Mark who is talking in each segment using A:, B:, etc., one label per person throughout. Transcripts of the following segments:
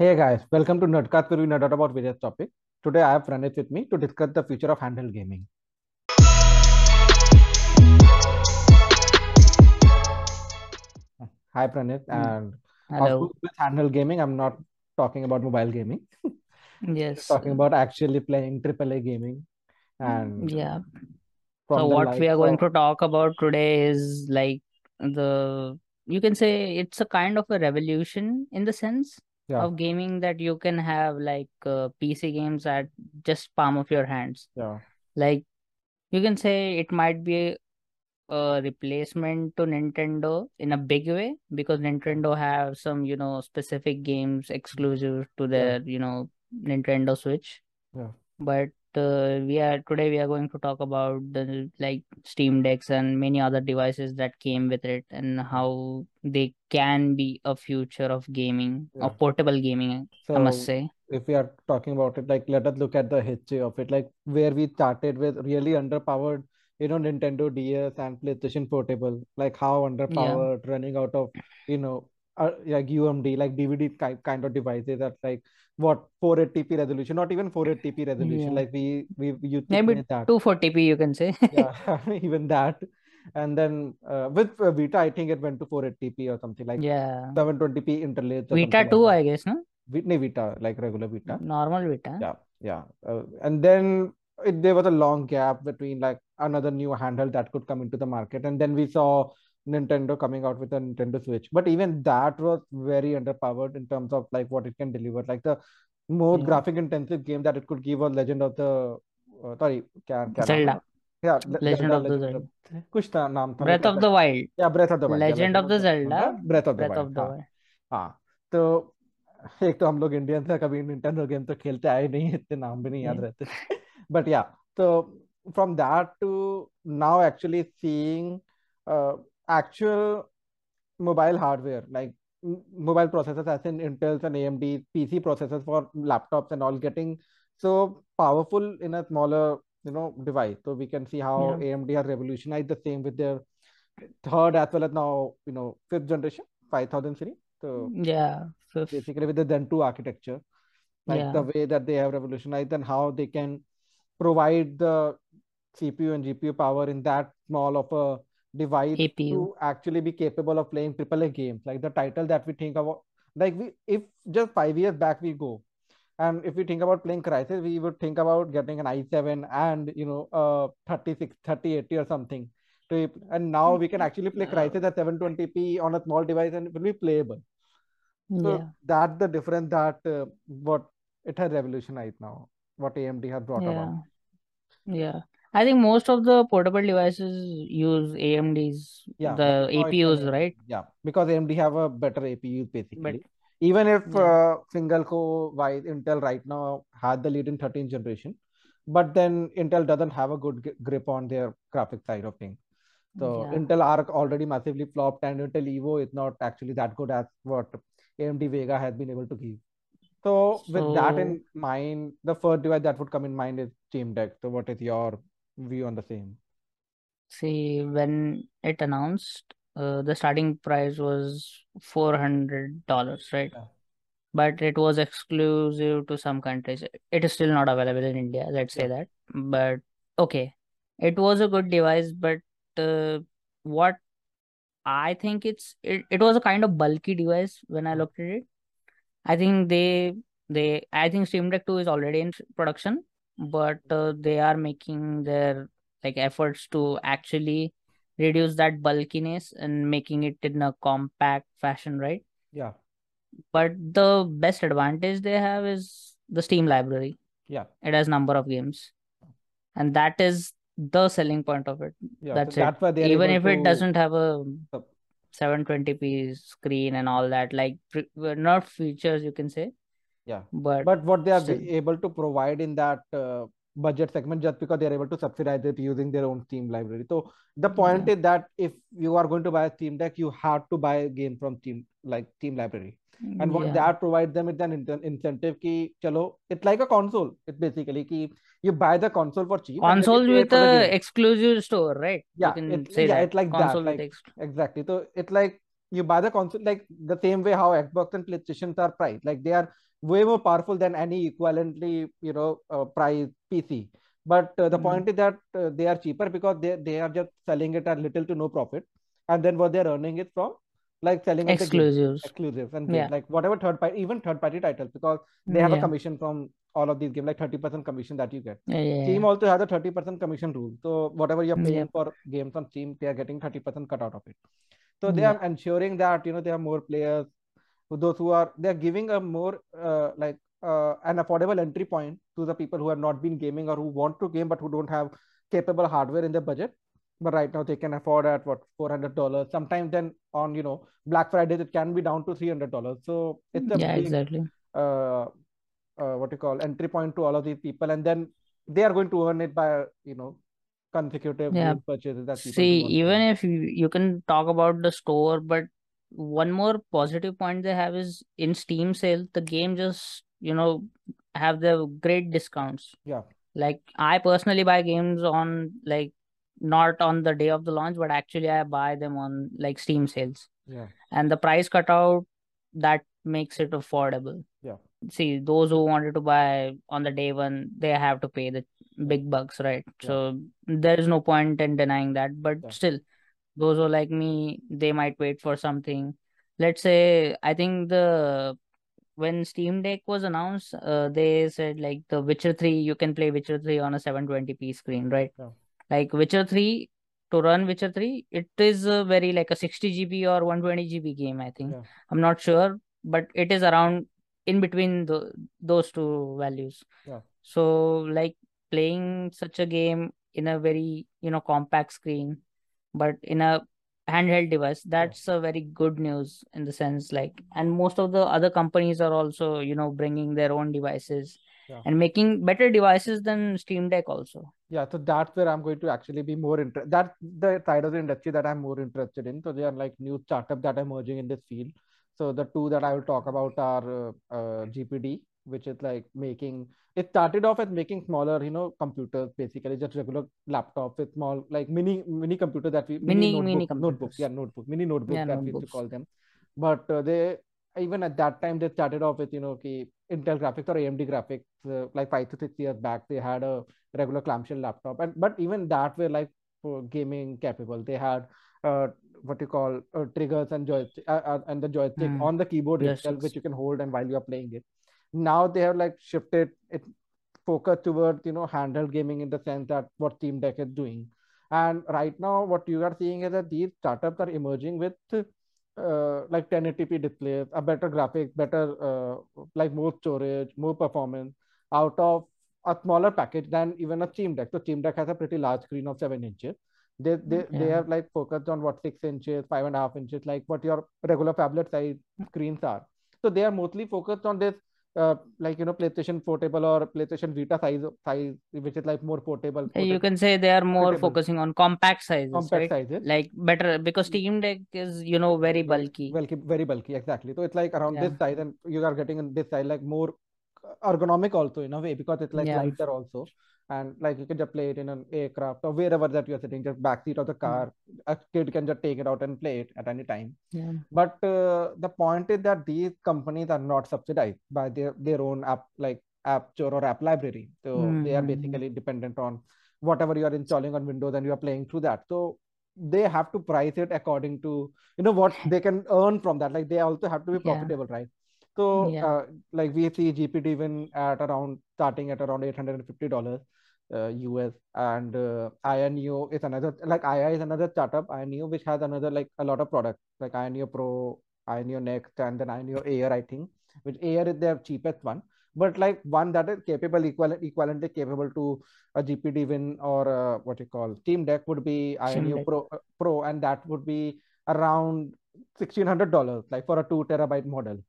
A: Hey guys, welcome to Nerdcast where we nerd out about various topics. Today I have Pranit with me to discuss the future of handheld gaming. Hi Pranit,
B: Mm,
A: and
B: Hello.
A: with handheld gaming, I'm not talking about mobile gaming.
B: Yes.
A: talking about actually playing AAA gaming and
B: Yeah. So what we are going
A: of
B: to talk about today is like the you can say it's a kind of a revolution in the sense
A: yeah,
B: of gaming that you can have like uh, PC games at just palm of your hands.
A: yeah,
B: Like you can say it might be a replacement to Nintendo in a big way because Nintendo have some, you know, specific games exclusive to
A: yeah,
B: their, you know, Nintendo Switch.
A: yeah,
B: But uh, we are today we are going to talk about the like Steam Decks and many other devices that came with it and how they can be a future of gaming,
A: yeah.
B: of portable gaming, I must say.
A: if we are talking about it, like let us look at the history of it, like where we started with really underpowered, you know, Nintendo DS and PlayStation Portable, like how
B: Yeah.
A: underpowered, running out of, you know, uh, like UMD, like DVD ki kind of devices that like what 480p resolution, not even 480p resolution,
B: Yeah.
A: like we we, to
B: Maybe
A: that.
B: 240p you can say.
A: Yeah, even that. And then uh, with uh, Vita, I think it went to 480p or something like
B: Yeah.
A: 720p interlaced
B: Vita
A: something like
B: 2. I guess, no?
A: Vi- no, Vita, like regular Vita.
B: Normal Vita.
A: Yeah, yeah. Uh, and then it, there was a long gap between like another new handheld that could come into the market. And then we saw Nintendo coming out with a Nintendo Switch. But even that was very underpowered in terms of like what it can deliver. Like the most
B: Yeah.
A: graphic intensive game that it could give was Legend of the uh, sorry, क्या क्या नाम था
B: Zelda.
A: ना? Yeah, Le-
B: Legend
A: Zelda,
B: of the
A: Legend of
B: Zelda.
A: कुछ था नाम था मेरे
B: Breath
A: को
B: of
A: ऐसा
B: the Wild.
A: या Breath of the Wild या
B: Legend
A: Legend
B: of
A: of
B: the
A: the
B: Zelda.
A: Breath of the
B: Breath
A: Wild
B: of the
A: हाँ
B: Wild.
A: हाँ तो एक तो हम लोग इंडियंस है कभी निंटेंडो गेम तो खेलते आए नहीं इतने नाम भी नहीं याद
B: Yeah.
A: रहते बट या तो from that to now actually seeing uh, actual mobile hardware like mobile processors as in Intel's and AMD PC processors for laptops and all getting so powerful in a smaller you know device so we can see how
B: Yeah.
A: AMD has revolutionized the same with their third as well as now you know fifth generation 5000 series so
B: Yeah. Fifth.
A: basically with the Zen 2 architecture like the way that they have revolutionized and how they can provide the CPU and GPU power in that small of a device
B: APU.
A: to actually be capable of playing AAA games. Like the title that we think about, like we if just five years back we go, and if we think about playing Crysis, we would think about getting an i7 and you know uh 36, 3080 or something. To, and now we can actually play Crysis at 720p on a small device and it will be playable. So
B: yeah.
A: that's the difference that uh, what it has revolutionized now, what AMD has brought about.
B: Yeah. I think most of the portable devices use AMD's
A: Yeah,
B: the
A: right now it's an
B: APUs, right?
A: Yeah, because AMD have a better APU basically. But. Even if
B: yeah.
A: uh, single core wise Intel right now had the lead in 13th generation, but then Intel doesn't have a good g- grip on their graphic side of things. So
B: Yeah.
A: Intel Arc already massively flopped, and Intel Evo is not actually that good as what AMD Vega has been able to give. So with that in mind, the first device that would come in mind is Steam Deck. So what is your view on the same?
B: see when it announced, uh, the starting price was four hundred dollars, right?
A: Yeah,
B: But it was exclusive to some countries. It is still not available in India, let's say that. But okay, it was a good device, but uh, what I think it's it, it was a kind of bulky device when I looked at it. I think they they I think Steam Deck 2 is already in production, but uh, they are making their like efforts to actually reduce that bulkiness and making it in a compact fashion, right?
A: yeah,
B: But the best advantage they have is the Steam library.
A: yeah,
B: It has number of games, and that is the selling point of it.
A: yeah. So
B: That's it.
A: that's why
B: Even if it doesn't have a 720p screen and all that, like not features you can say,
A: Yeah,
B: but
A: but what they are
B: still,
A: able to provide in that uh, budget segment just because they are able to subsidize it using their own Steam library. So the point
B: yeah,
A: is that if you are going to buy a Steam Deck, you have to buy a game from Steam like Steam library. And what
B: yeah,
A: that provides them is an in- incentive ki chalo, it's like a console. It's basically ki you buy the console for cheap and then you
B: console with
A: the
B: a exclusive store, right? You
A: Yeah,
B: can
A: it
B: say
A: yeah,
B: that
A: it's like that,
B: console with
A: like
B: ex
A: exactly. So it's like you buy the console like the same way how Xbox and PlayStations are priced. Like they are way more powerful than any equivalently, you know, uh, priced PC. But uh, the
B: Mm.
A: point is that uh, they are cheaper because they they are just selling it at little to no profit, and then what they're earning it from like selling
B: Exclusives.
A: exclusives and
B: Yeah.
A: like whatever third party even third party titles because they have a commission from all of these games like 30% commission that you get
B: Yeah. yeah,
A: steam
B: yeah.
A: also has a 30% commission rule so whatever you're paying
B: yeah.
A: for games on steam they are getting 30% cut out of it so they
B: Yeah.
A: are ensuring that you know there are more players those who are they are giving a more uh, like uh, an affordable entry point to the people who have not been gaming or who want to game but who don't have capable hardware in their budget. But right now they can afford at what $400 sometimes then on you know black friday it can be down to $300 so it's a
B: Yeah,
A: big
B: exactly.
A: uh, uh, what you call entry point to all of these people. And then they are going to earn it by you know consecutive
B: Yeah.
A: purchases that
B: See, even if you, you can talk about the store, but one more positive point they have is in Steam sale, the game just, you know, have the great discounts.
A: yeah
B: Like I personally buy games on like not on the day of the launch, but actually I buy them on like Steam sales.
A: yeah
B: And the price cutout that makes it affordable.
A: Yeah.
B: See, those who wanted to buy on the day one, they have to pay the big bucks, right?
A: Yeah.
B: So there is no point in denying that. But
A: Yeah.
B: still, those who are like me, they might wait for something. Let's say, I think the when Steam Deck was announced, uh, they said like the Witcher 3, you can play Witcher 3 on a 720p screen, right?
A: Yeah.
B: Like Witcher 3, to run Witcher 3, it is a very like a 60 GB or 120 GB game, I think.
A: Yeah.
B: I'm not sure, but it is around in between the, those two values.
A: Yeah.
B: So like playing such a game in a very, you know, compact screen, but in a handheld device, that's a very good news in the sense like, and most of the other companies are also, you know, bringing their own devices
A: Yeah.
B: and making better devices than Steam Deck also.
A: Yeah, so that's where I'm going to actually be more interested. That's the side of the industry that I'm more interested in. So they are like new startups that are emerging in this field. So the two that I will talk about are uh, uh, GPD, which is like making. It started off as making smaller, you know, computers, basically just regular laptops with small, like mini mini computer that we
B: Mini-
A: notebook,
B: mini
A: notebook,
B: computers.
A: yeah, notebook, mini notebook
B: Yeah,
A: that we used to call them. But uh, they even at that time they started off with you know ki Intel graphics or AMD graphics. Uh, like five to six years back, they had a regular clamshell laptop and but even that were like for gaming capable they had uh, what you call uh, triggers and joystick uh, uh, and the joystick
B: Hmm.
A: on the keyboard itself
B: Joysticks.
A: which you can hold and while you are playing it now they have like shifted it focus towards you know handheld gaming in the sense that what Steam Deck is doing and right now what you are seeing is that these startups are emerging with uh, like 1080p displays a better graphics better uh, like more storage more performance out of a smaller package than even a Steam Deck. So Steam Deck has a pretty large screen of seven inches. They they, they have like focused on what six inches, five and a half inches, like what your regular phablet size screens are. So they are mostly focused on this, uh, like you know, PlayStation Portable or PlayStation Vita size size, which is like more portable.
B: Uh, You can say they are more
A: portable.
B: focusing on compact sizes,
A: compact
B: right?
A: sizes.
B: Like better because Steam Deck is, you know, Very- bulky.
A: Bulky, very bulky, exactly. So it's like around
B: Yeah.
A: this size, and you are getting in this size like more ergonomic also in a way because it's like
B: Yeah.
A: lighter also, and like you can just play it in an aircraft or wherever that you're sitting, just backseat of the car. A kid can just take it out and play it at any time.
B: Yeah.
A: But uh, the point is that these companies are not subsidized by their their own app like app store or app library. So they are basically dependent on whatever you are installing on Windows and you are playing through that. So they have to price it according to you know what they can earn from that. Like they also have to be
B: Yeah.
A: profitable, right? So
B: Yeah.
A: uh, like we see GPD even at around starting at around eight hundred and fifty dollars. Uh, US and uh, AYANEO is another like II is another startup AYANEO which has another like a lot of products like AYANEO Pro, AYANEO Next, and then AYANEO Air I think which Air is their cheapest one but like one that is capable equivalent equivalently capable to a GPD Win or uh, what you call Steam Deck would be
B: AYANEO
A: Pro uh, Pro and that would be around sixteen hundred dollars like for a two terabyte model.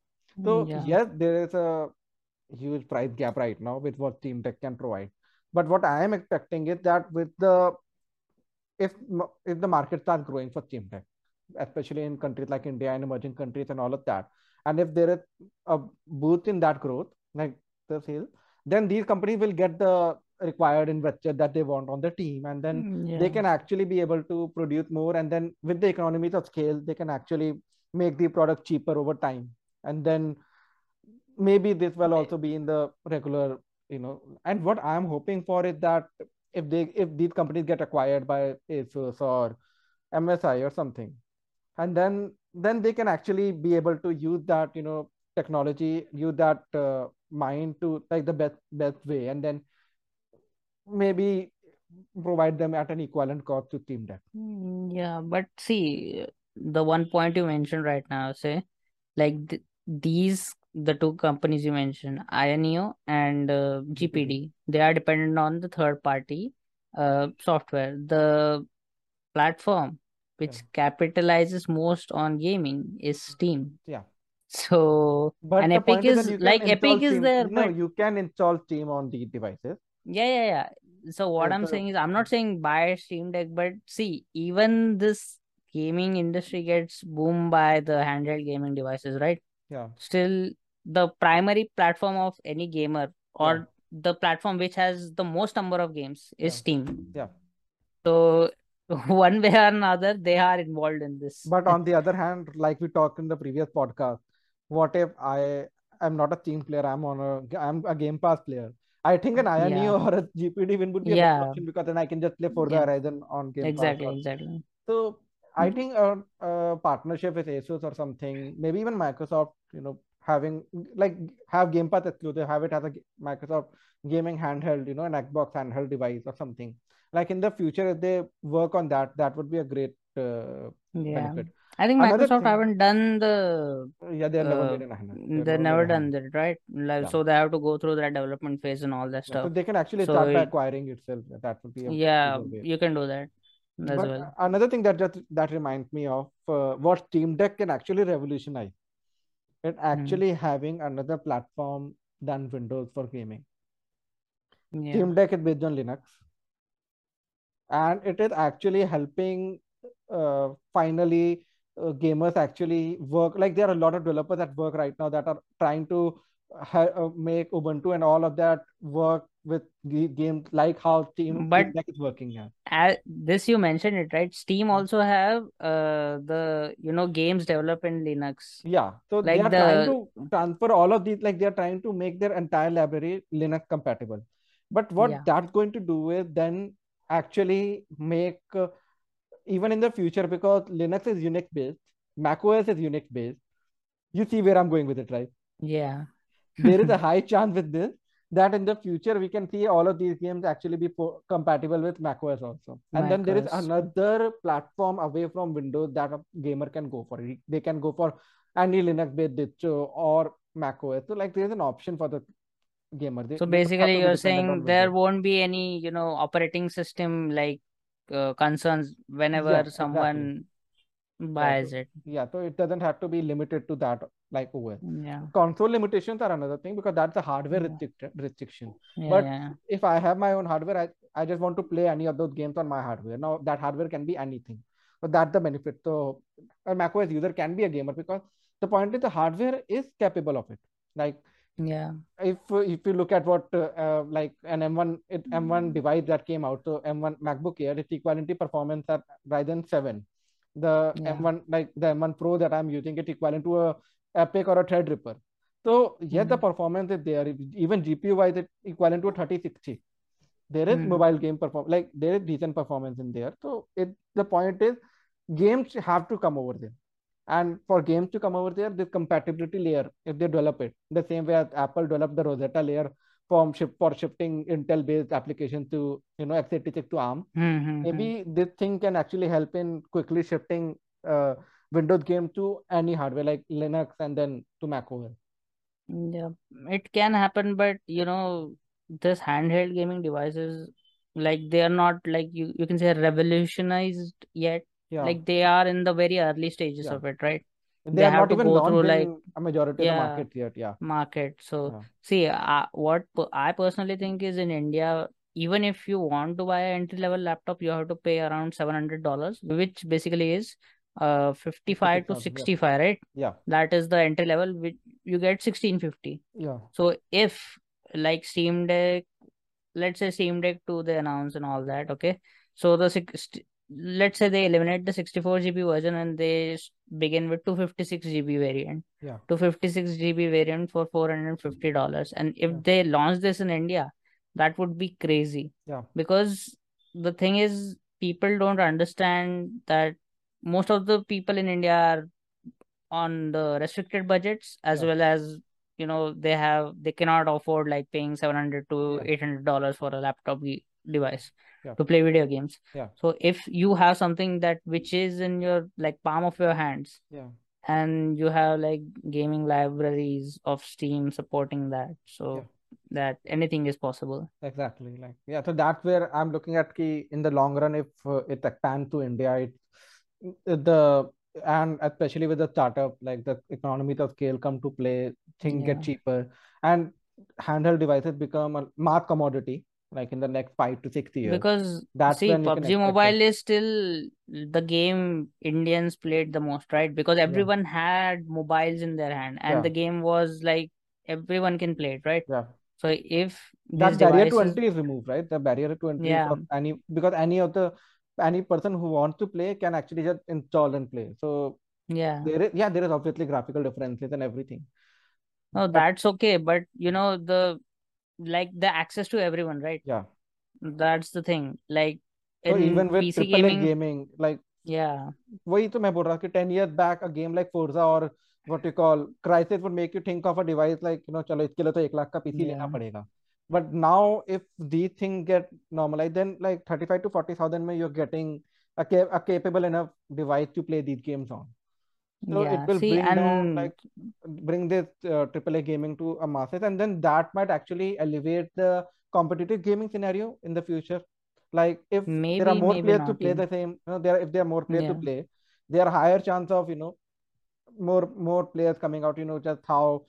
A: So
B: Yeah.
A: yes, there is a huge price gap right now with what Steam Deck can provide. But what I am expecting is that with the if if the market starts growing for Steam Deck, especially in countries like India and emerging countries and all of that, and if there is a boost in that growth, like the sale, then these companies will get the required investor that they want on the team, and then
B: Mm,
A: they can actually be able to produce more, and then with the economies of scale, they can actually make the product cheaper over time and then maybe this will also be in the regular you know and what i'm hoping for is that if they if these companies get acquired by asus or msi or something and then then they can actually be able to use that you know technology use that uh, mind to like the best best way and then maybe provide them at an equivalent cost to steam deck.
B: Mm, Yeah, but see, the one point you mentioned right now, say, like th these, the two companies you mentioned, AYANEO and uh,
A: gpd
B: GPD, they are dependent on the third party uh, software. The platform
A: yeah
B: which capitalizes most on gaming is Steam.
A: yeah
B: So,
A: but
B: and Epic
A: is
B: is like Epic is
A: steam
B: there,
A: no
B: but
A: you can install steam on these devices
B: Yeah, yeah, yeah. So what
A: Uh,
B: I'm
A: so
B: saying is I'm not saying buy a Steam Deck, but see, even this gaming industry gets boomed by the handheld gaming devices, right?
A: Yeah
B: Still, the primary platform of any gamer
A: yeah
B: or the platform which has the most number of games is
A: yeah
B: Steam.
A: yeah
B: So one way or another, they are involved in this.
A: But on the other hand, like we talked in the previous podcast, what if I am not a team player? I'm on a I'm a Game Pass player. I think an
B: Yeah,
A: AYANEO or a GPD win would be
B: yeah,
A: option because then I can just play Forza
B: yeah,
A: Horizon on Game Pass.
B: exactly,
A: Or
B: exactly.
A: so I
B: Mm,
A: think a, a partnership with Asus or something, maybe even Microsoft, you know, having like have Game Pass exclusive, have it as a Microsoft gaming handheld, you know, an Xbox handheld device or something. Like in the future, if they work on that, that would be a great uh,
B: Yeah,
A: benefit.
B: I think
A: Another
B: Microsoft
A: thing,
B: haven't done the
A: yeah, they never
B: uh,
A: an They never
B: never
A: made a
B: done that, right? Like,
A: Yeah,
B: so they have to go through that development phase and all that
A: yeah. So
B: stuff.
A: they can actually
B: So
A: start by acquiring itself. That would be
B: yeah, you can do that as
A: But
B: well.
A: another thing that just that reminds me of uh, what Steam Deck can actually revolutionize. It
B: Hmm.
A: actually having another platform than Windows for gaming.
B: Yeah.
A: Steam Deck is based on Linux, and it is actually helping uh, finally uh, gamers actually work. Like there are a lot of developers at work right now that are trying to ha uh, make Ubuntu and all of that work with the games like how Steam
B: But
A: is working here.
B: as this you mentioned it, right? Steam
A: Mm.
B: also have uh the you know games developed in Linux.
A: Yeah, so they
B: Like
A: are trying
B: the
A: to transfer all of these, like they are trying to make their entire library Linux compatible. But what
B: yeah,
A: that's going to do is then actually make uh, even in the future because Linux is Unix based, macOS is Unix based. You see where I'm going with it, right?
B: yeah.
A: There is a high chance with this that in the future we can see all of these games actually be compatible with macOS also. And then there is another platform away from Windows that a gamer can go for. They can go for any Linux based distro or macOS. So like there's an option for the gamer. They,
B: So
A: they don't have
B: basically, you're saying there won't be any, you know, operating system like uh, concerns whenever
A: Yes,
B: someone
A: Yeah,
B: buys it.
A: yeah, so it doesn't have to be limited to that like OS.
B: Yeah,
A: Console limitations are another thing because that's a hardware
B: yeah,
A: restrict restriction.
B: yeah,
A: But
B: yeah.
A: if I have my own hardware, I, I just want to play any of those games on my hardware. Now that hardware can be anything. So that's the benefit. So a macOS user can be a gamer because the point is the hardware is capable of it. Like
B: Yeah.
A: if if you look at what uh, uh, like an M1 it, M1 device that came out, so M1 MacBook Air, its equivalent performance at Ryzen 7. The
B: Yeah.
A: M1 like the M1 Pro that I'm using it equivalent to a EPYC or a Threadripper. So yes, the
B: Mm.
A: performance is there. Even GPU wise, it equivalent to a 3060. There is
B: Mm.
A: mobile game perform like there is decent performance in there. So it the point is games have to come over there. And for games to come over there, this compatibility layer, if they develop it, the same way as Apple developed the Rosetta layer from ship for shifting Intel-based application to you know x86 to ARM,
B: Mm-hmm.
A: maybe this thing can actually help in quickly shifting uh, Windows game to any hardware like Linux and then to Mac OS.
B: Yeah, it can happen, but you know, this handheld gaming devices, like they are not like you you can say revolutionized yet.
A: Yeah,
B: Like they are in the very early stages
A: yeah.
B: of it, right?
A: They
B: They
A: have
B: have
A: not
B: to
A: even
B: go through like
A: a majority of the market yet. Yeah,
B: market. So
A: yeah,
B: see, uh, what I personally think is in India, even if you want to buy an entry level laptop, you have to pay around seven hundred dollars, which basically is uh fifty five to
A: 56,000. Yes.
B: sixty five, right?
A: Yeah,
B: That is the entry level, which you get sixteen fifty.
A: yeah,
B: So if like Steam Deck, let's say Steam Deck 2 they announce and all that, okay. So the six, let's say they eliminate the 64 GB version and they begin with 256 GB variant.
A: Yeah.
B: 256 GB variant for $450. And if
A: Yeah.
B: they launch this in India, that would be crazy.
A: Yeah.
B: Because the thing is, people don't understand that most of the people in India are on the restricted budgets as
A: Yeah.
B: well as you know they have they cannot afford like paying 700 to 800 dollars for a laptop device
A: Yeah.
B: to play video games
A: Yeah.
B: so if you have something that which is in your like palm of your hands
A: Yeah.
B: and you have like gaming libraries of steam supporting that so
A: Yeah.
B: that anything is possible
A: Exactly. Like, yeah, so that's where I'm looking at key in the long run, if uh, it expands to India, it it- the and especially with the startup, like the economies of scale come to play, things
B: Yeah.
A: get cheaper, and handheld devices become a mass commodity, like in the next five to six years.
B: because
A: That's
B: see
A: when
B: PUBG. Mobile is still the game Indians played the most right because
A: Yeah.
B: everyone had mobiles in their hand and
A: Yeah.
B: the game was like everyone can play it right
A: Yeah.
B: so if
A: that barrier to entry is removed, right? The barrier to entry
B: yeah
A: any because any of the any person who wants to play can actually just install and play. So
B: yeah
A: there is yeah, there is obviously graphical differences and everything.
B: no
A: But
B: that's okay but you know the like the access to everyone, right?
A: Yeah.
B: That's the thing. Like
A: so even with
B: PC gaming,
A: gaming, like
B: yeah.
A: वही तो मैं बोल रहा कि 10 years back a game like Forza or what you call Crysis would make you think of a device like you know चलो इसके लिए तो एक लाख का PC
B: yeah.
A: लेना पड़ेगा but now if these things get normalized then like 35 to 40,000 में you're getting a, cap- a capable enough device to play these games on so it
B: yeah
A: will
B: see
A: bring down
B: and
A: like bring this uh, AAA gaming to a masses and then that might actually elevate the competitive gaming scenario in the future. Like if there are more
B: maybe
A: players to play the same you know there if there are more players to play there are higher chance of you know more more players coming out you know just how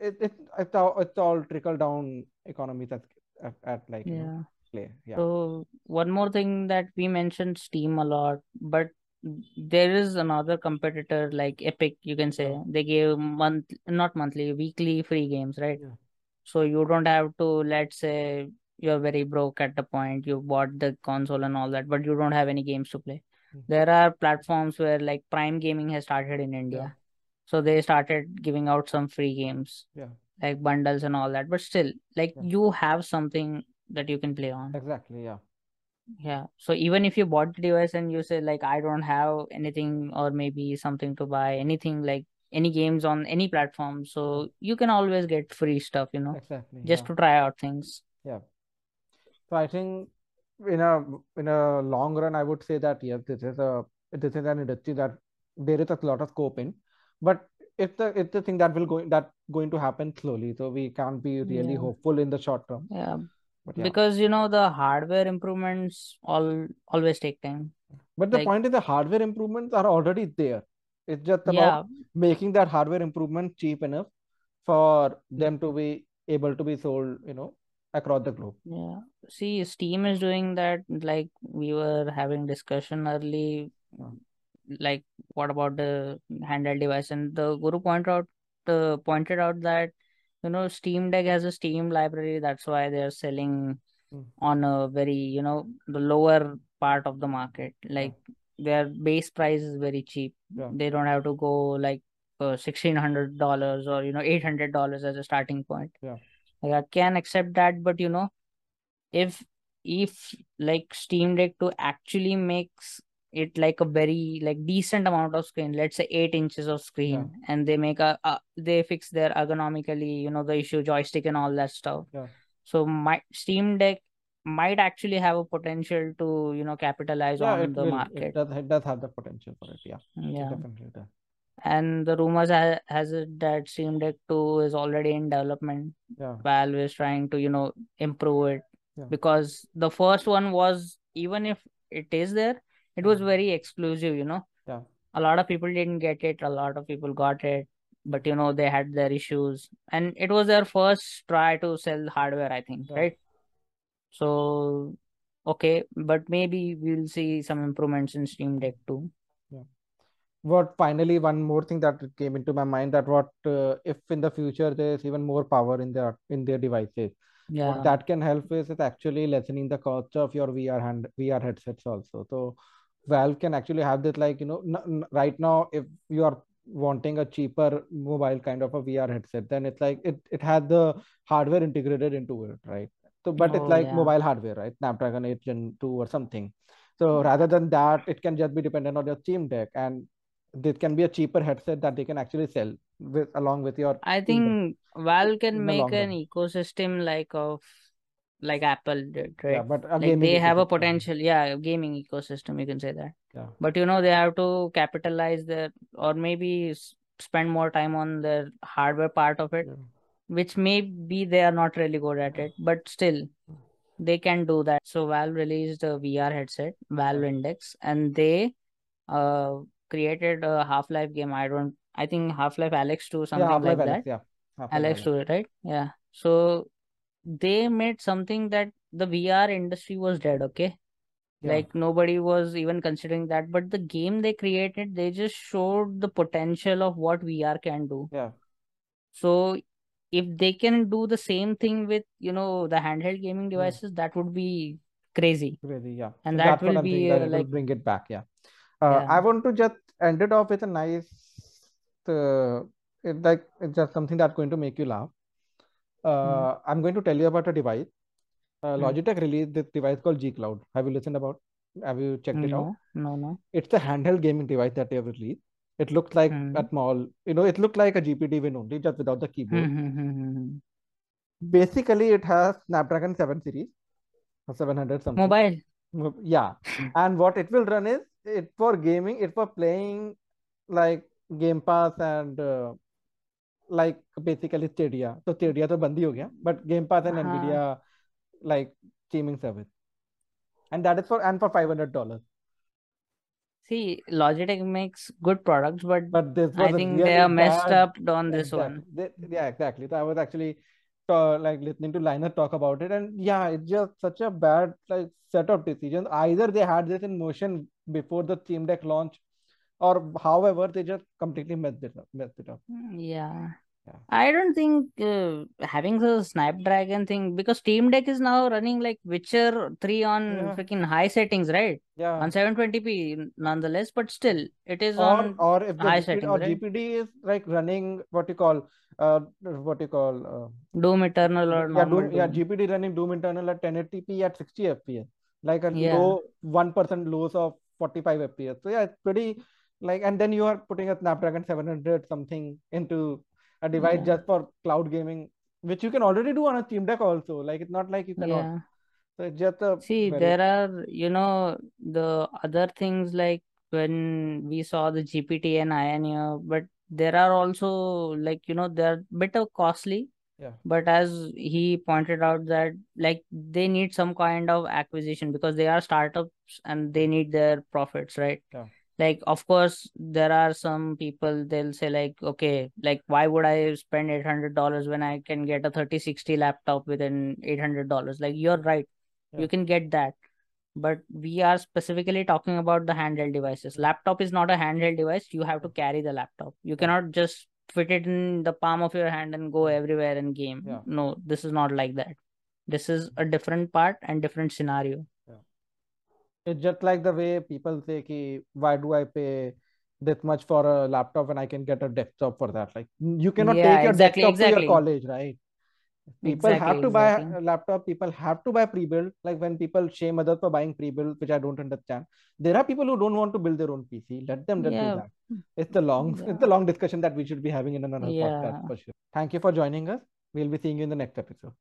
A: it, it it's all it's all trickle down economies at, at, at like you know play yeah.
B: So one more thing that we mentioned Steam a lot, but there is another competitor like Epic, you can say.
A: yeah
B: They give month not monthly, weekly free games, right?
A: yeah
B: So you don't have to, let's say you're very broke at the point you bought the console and all that, but you don't have any games to play.
A: Mm.
B: There are platforms where like Prime Gaming has started in
A: yeah
B: India. So they started giving out some free games,
A: yeah
B: like bundles and all that. But still, like
A: yeah
B: you have something that you can play on.
A: exactly yeah
B: Yeah. So even if you bought the device and you say like I don't have anything or maybe something to buy, anything like any games on any platform, so you can always get free stuff, you know,
A: exactly
B: just
A: yeah
B: to try out things.
A: yeah so I think in a in a long run I would say that yes this is a this is an industry that there is a lot of scope in but it's the it's the thing that will go that going to happen slowly so we can't be really
B: Yeah.
A: hopeful in the short term
B: Yeah.
A: Yeah
B: Because you know the hardware improvements all always take time.
A: but the
B: Like
A: point is the hardware improvements are already there it's just about
B: yeah,
A: making that hardware improvement cheap enough for them to be able to be sold you know across the globe
B: yeah. See, Steam is doing that. Like we were having discussion early like what about the handheld device and the guru pointed out uh, pointed out that you know steam deck has a steam library that's why they're selling
A: Mm.
B: on a very you know the lower part of the market.
A: Yeah
B: like their base price is very cheap.
A: Yeah.
B: They don't have to go like uh, $1600 or you know $800 as a starting point.
A: Yeah.
B: Like i can accept that but you know if if like steam deck to actually makes it like a very like decent amount of screen let's say 8 inches of
A: yeah.
B: screen and they make a, a they fix their ergonomically you know the issue joystick and all that stuff.
A: Yeah.
B: So my steam deck might actually have a potential to you know capitalize
A: yeah
B: on
A: it
B: the
A: will it
B: market.
A: does it does have the potential for it yeah. It
B: yeah.
A: definitely does.
B: And the rumors ha- has it that steam deck 2 is already in development.
A: Yeah.
B: Valve is trying to you know improve it.
A: Yeah.
B: Because the first one was even if it is there it was very exclusive you know.
A: Yeah.
B: A lot of people didn't get it. A lot of people got it. But you know they had their issues. And it was their first try to sell hardware i think
A: yeah.
B: right? So okay. But maybe we'll see some improvements in steam deck too.
A: Yeah. What finally one more thing that came into my mind that what uh, if in the future there's even more power in their in their devices
B: yeah.
A: what that can help is it actually lessening the cost of your VR hand VR headsets also. So valve can actually have this like you know right now if you are wanting a cheaper mobile kind of a vr headset then it's like it, it had the hardware integrated into it right? So but oh, it's like yeah. mobile hardware right? Snapdragon 8 gen 2 or something. So rather than that it can just be dependent on your steam deck and this can be a cheaper headset that they can actually sell with along with your
B: i think valve can make an ecosystem like of like Apple did, right? Yeah, but like they have a potential, yeah, gaming ecosystem, you can say that.
A: Yeah.
B: But you know, they have to capitalize their or maybe spend more time on the hardware part of it, yeah. which maybe they are not really good at it, but still they can do that. So Valve released a VR headset, Valve Index, and they uh created a Half-Life game. I don't I think Half-Life Alyx two something yeah, like Alyx, that.
A: Yeah.
B: Half-Life Alyx 2, right? Yeah. So they made something that the VR industry was dead, okay? Yeah. Like nobody was even considering that. But the game they created, they just showed the potential of what VR can do.
A: Yeah.
B: So if they can do the same thing with, you know, the handheld gaming devices, yeah. that would be crazy.
A: Crazy, yeah.
B: And so that will be uh, like
A: bring it back, yeah. Uh, yeah. I want to just end it off with a nice, uh, like it's just something that's going to make you laugh. Uh, I'm going to tell you about a device. Uh, Logitech released this device called G Cloud. Have you listened about? Have you checked it out?
B: No, no.
A: It's a handheld gaming device that they have released. It looks like mm. a small, you know, it looked like a GPD win only, just without the keyboard. Basically, it has Snapdragon 7 series, 700 something.
B: Mobile.
A: Yeah, and what it will run is it for gaming, it for playing like Game Pass and uh, like basically Stadia. so Stadia तो बंद ही but Gamepad and Nvidia like streaming service and that is for and for five hundred dollars.
B: See, Logitech makes good products, but
A: but this
B: I think really they are messed up on this
A: exactly.
B: one.
A: They, yeah, exactly. So I was actually uh, like listening to Linus talk about it, and yeah, it's just such a bad like set of decisions. Either they had this in motion before the Steam Deck launch, or however they just completely messed it up messed it up
B: mm, yeah yeah. I don't think uh, having the Snapdragon thing because Steam Deck is now running like Witcher 3 on yeah. freaking high settings, right?
A: Yeah.
B: On 720p nonetheless, but still it is
A: or,
B: on
A: or if the
B: high
A: GPD,
B: settings,
A: or
B: right?
A: GPD is like running what you call uh what you call uh,
B: Doom Eternal or
A: yeah,
B: Doom,
A: Doom, yeah GPD running Doom Eternal at 1080p at 60 fps like a yeah. low one percent loss of 45 fps. So yeah, it's pretty like and then you are putting a snapdragon 700 something into a mm-hmm. device yeah. just for cloud gaming which you can already do on a steam deck also. Like it's not like you cannot. Yeah. so it's just a
B: see very... there are you know the other things like when we saw the gpd and AYANEO but there are also like you know they're bit of costly.
A: Yeah.
B: But as he pointed out that like they need some kind of acquisition because they are startups and they need their profits right?
A: Yeah
B: like of course there are some people they'll say like okay like why would i spend $800 when i can get a 3060 laptop within $800 like you're right. Yeah. you can get that. But we are specifically talking about the handheld devices. Laptop is not a handheld device. You have to carry the laptop. You cannot just fit it in the palm of your hand and go everywhere and game.
A: Yeah.
B: no this is not like that. This is mm-hmm. a different part and different scenario
A: it's just like the way people say ki, why do i pay this much for a laptop when i can get a desktop for that? Like you cannot yeah, take your exactly, desktop exactly. to your college right? People exactly, have to buy a laptop people have to buy pre-built. Like when people shame others for buying pre-built which i don't understand there are people who don't want to build their own pc let them yeah. do that. It's the long yeah. it's the long discussion that we should be having in another podcast for sure. Thank you for joining us. We'll be seeing you in the next episode